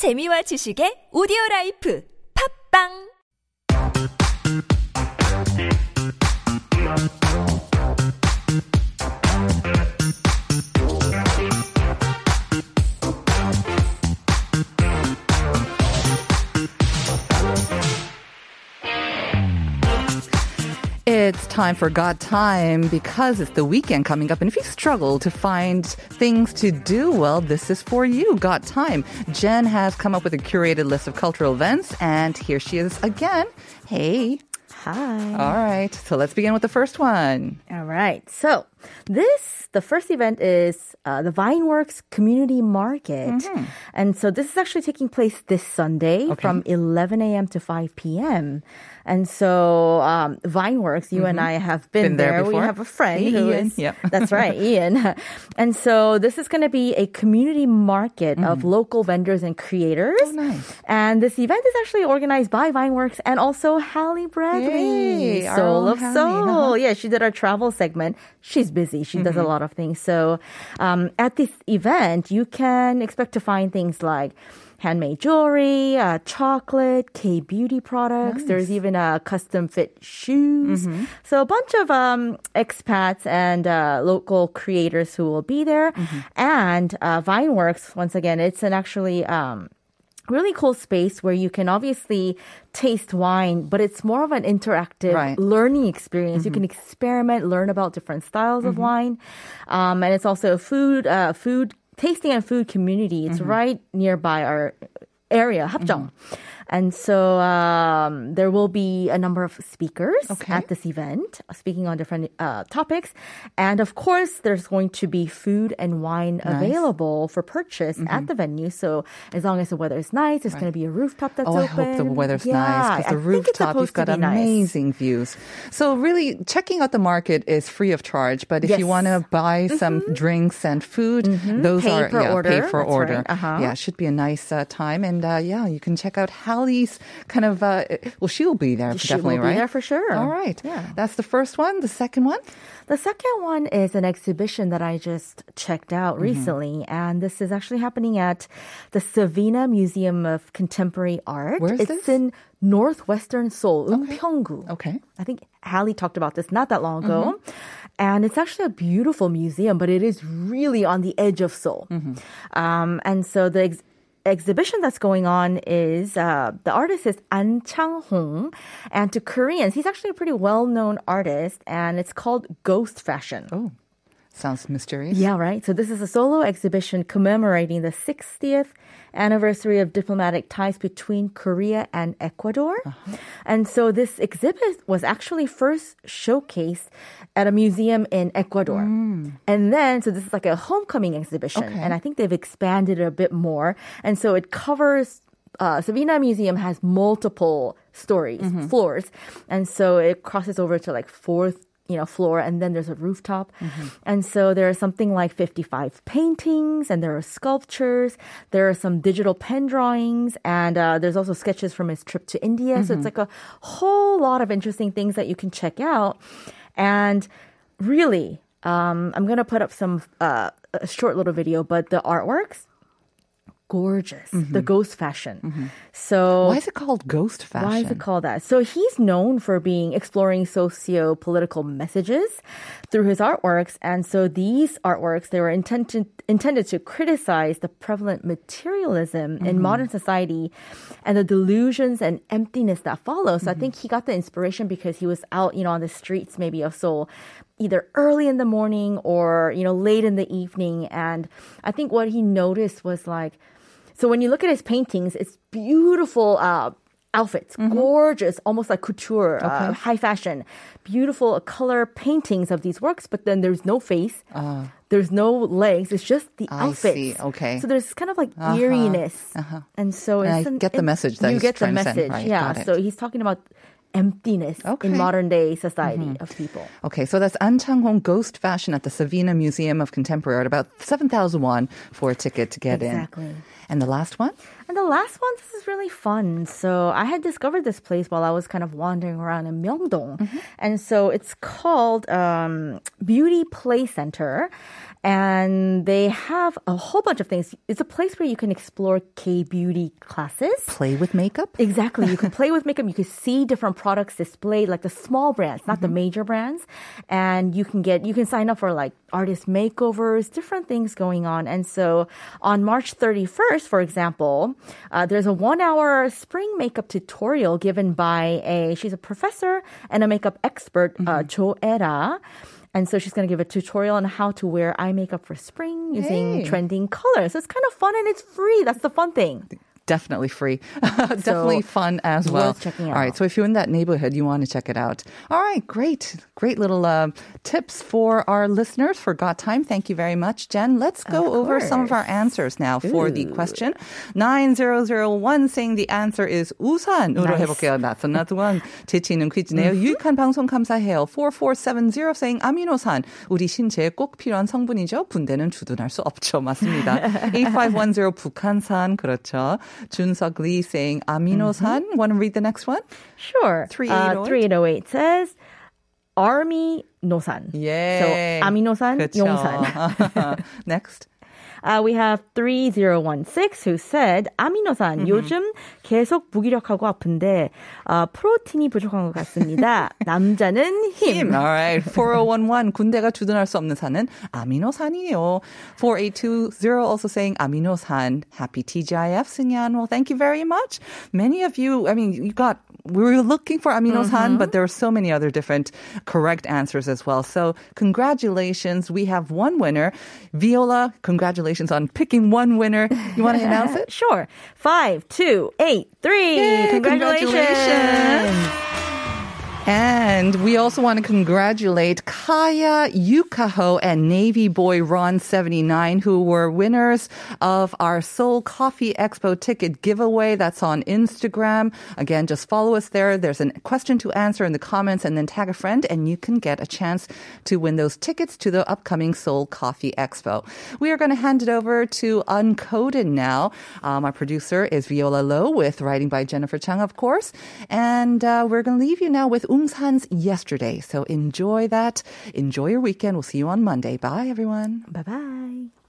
재미와 지식의 오디오 라이프. 팝빵 It's time for Got Time because it's the weekend coming up. And if you struggle to find things to do, well, this is for you. Got Time. Jen has come up with a curated list of cultural events, and here she is again. Hey. Hi. All right. So let's begin with the first one. All right. So this, the first event is uh, the Vineworks Community Market. And so this is actually taking place this Sunday from 11 a.m. to 5 p.m. And so um, Vineworks, you and I have been, Been there We before. have a friend Hey, who Ian. is- Yep. that's right, Ian. And so this is going to be a community market of local vendors and creators. Oh, nice. And this event is actually organized by Vineworks and also Hallie Bradley, our Soul of Hallie, Soul. uh-huh. Yeah, she did our travel segment. She's busy. She Mm-hmm. does a lot of things. So um, at this event, you can expect to find things like handmade jewelry, uh, chocolate, K beauty products. There's even uh, custom fit shoes. Mm-hmm. So a bunch of um, expats and uh, local creators who will be there. Mm-hmm. And uh, Vineworks, once again, it's an actually. Um, really cool space where you can obviously taste wine, but it's more of an interactive Right. learning experience. You can experiment, learn about different styles of wine, um, and it's also a food, uh, food tasting and food community. It's right nearby our area, 합정. And so um, there will be a number of speakers Okay. at this event, uh, speaking on different uh, topics, and of course, there's going to be food and wine available for purchase Mm-hmm. at the venue. So as long as the weather is nice, there's going to be a rooftop that's open. Oh, I open. hope the weather's yeah, nice because the rooftop, you've got be nice. amazing views. So really, checking out the market is free of charge. But if you Yes. Mm-hmm. want to buy some drinks and food, those Pay are yeah, order. pay for That's order. right. Uh-huh. Yeah, should be a nice uh, time. And uh, yeah, you can check out Hallie's kind of. Uh, well, she'll be there She definitely, will be right? there for sure. All right. Yeah. That's the first one. The second one. The second one is an exhibition that I just checked out Mm-hmm. recently, and this is actually happening at the Savina Museum of Contemporary Art. Where is it's this? in northwestern Seoul, Eunpyeonggu. Okay. I think Hallie talked about this not that long ago. Mm-hmm. And it's actually a beautiful museum, but it is really on the edge of Seoul. Mm-hmm. Um, and so the ex- exhibition that's going on is uh, the artist is An Chang Hong, and to Koreans, he's actually a pretty well-known artist, and it's called Ghost Fashion. Oh, sounds mysterious. Yeah, right. So this is a solo exhibition commemorating the 60th anniversary of diplomatic ties between Korea and Ecuador. Uh-huh. And so this exhibit was actually first showcased at a museum in Ecuador. And then, so this is like a homecoming exhibition. Mm. Okay. And I think they've expanded it a bit more. And so it covers uh, Savina Museum has multiple stories, Mm-hmm. floors, and so it crosses over to like fourth, you know, floor, and then there's a rooftop, Mm-hmm. and so there are something like 55 paintings, and there are sculptures, there are some digital pen drawings, and uh, there's also sketches from his trip to India. So Mm-hmm. it's like a whole lot of interesting things that you can check out, and really, um, I'm gonna put up some uh, a short little video, but the artworks. Gorgeous, the ghost fashion. So Mm-hmm. Why is it called ghost fashion? why is it called that? So he's known for being exploring socio-political messages through his artworks, and so these artworks they were intended intended to criticize the prevalent materialism Mm-hmm. in modern society and the delusions and emptiness that follow. So I Mm-hmm. think he got the inspiration because he was out, you know, on the streets maybe of Seoul either early in the morning or you know late in the evening and i think what he noticed was like so when you look at his paintings it's beautiful uh outfits. Gorgeous almost like couture uh, high fashion. Beautiful color paintings of these works but then there's no face. There's no legs. It's just the I outfits. Okay. so there's kind of like eeriness. And so And I an- get the message that you he's get the to send, message. right, yeah so he's talking about emptiness Okay. in modern day society of people Okay, so that's An Chang-hong Ghost Fashion at the Savina Museum of Contemporary Art. About 7,000 won for a ticket to get Exactly. in. Exactly. And the last one? And the last one, this is really fun. So I had discovered this place while I was kind of wandering around in Myeongdong. And so it's called um, Beauty Play Center. And they have a whole bunch of things. It's a place where you can explore K beauty classes. Play with makeup? Exactly. You can play with makeup. You can see different products displayed, like the small brands, not the major brands. And you can get, you can sign up for like artist makeovers, different things going on. And so on March 31st, for example, uh, there's a one hour spring makeup tutorial given by a, she's a professor and a makeup expert, uh, Jo Era. And so she's going to give a tutorial on how to wear eye makeup for spring using Hey. trending colors. So it's kind of fun and it's free. That's the fun thing Definitely free. Definitely fun as worth well. checking All right. out. So if you're in that neighborhood, you want to check it out. All right. Great. Great little uh, tips for our listeners for Got Time. Thank you very much, Jen. Let's go Of over some of our course. answers now for the Ooh. question. 9001 saying the answer is 우산으로 Nice. 해볼게요. That's another one. 재치있는 퀴즈네요. 유익한 방송 감사해요. 4470 saying 아미노산. 우리 신체에 꼭 필요한 성분이죠. 군대는 주둔할 수 없죠. 맞습니다. 8510 북한산. 그렇죠. Junseok Lee saying, Amino-san, mm-hmm. want to read the next one? Sure. 3808, uh, says, Army Nosan. Yeah. So Aminosan, Yongsan. Next. Uh, we have 3016 who said 아미노산 요즘 계속 무기력하고 아픈데 어, 프로틴이 부족한 것 같습니다. 남자는 힘. All right. 4011 군대가 주둔할 수 없는 산은 아미노산이에요. 4820 also saying 아미노산. Happy TGIF, 승현. Well, thank you very much. Many of you, I mean, you got, we were looking for aminosan, but there are so many other different correct answers as well. So congratulations. We have one winner. Viola, congratulations on picking one winner. You want to announce it? Sure. Five, two, eight, three. Yay, congratulations. congratulations. And we also want to congratulate Kaya Yukaho and Navy Boy Ron79, who were winners of our Seoul Coffee Expo ticket giveaway. That's on Instagram. Again, just follow us there. There's a question to answer in the comments and then tag a friend and you can get a chance to win those tickets to the upcoming Seoul Coffee Expo. We are going to hand it over to Uncoded now. Um, our producer is Viola Lowe with writing by Jennifer Chung, of course. And uh, we're going to leave you now with Woongsan's Yesterday. So enjoy that. Enjoy your weekend. We'll see you on Monday. Bye, everyone. Bye bye.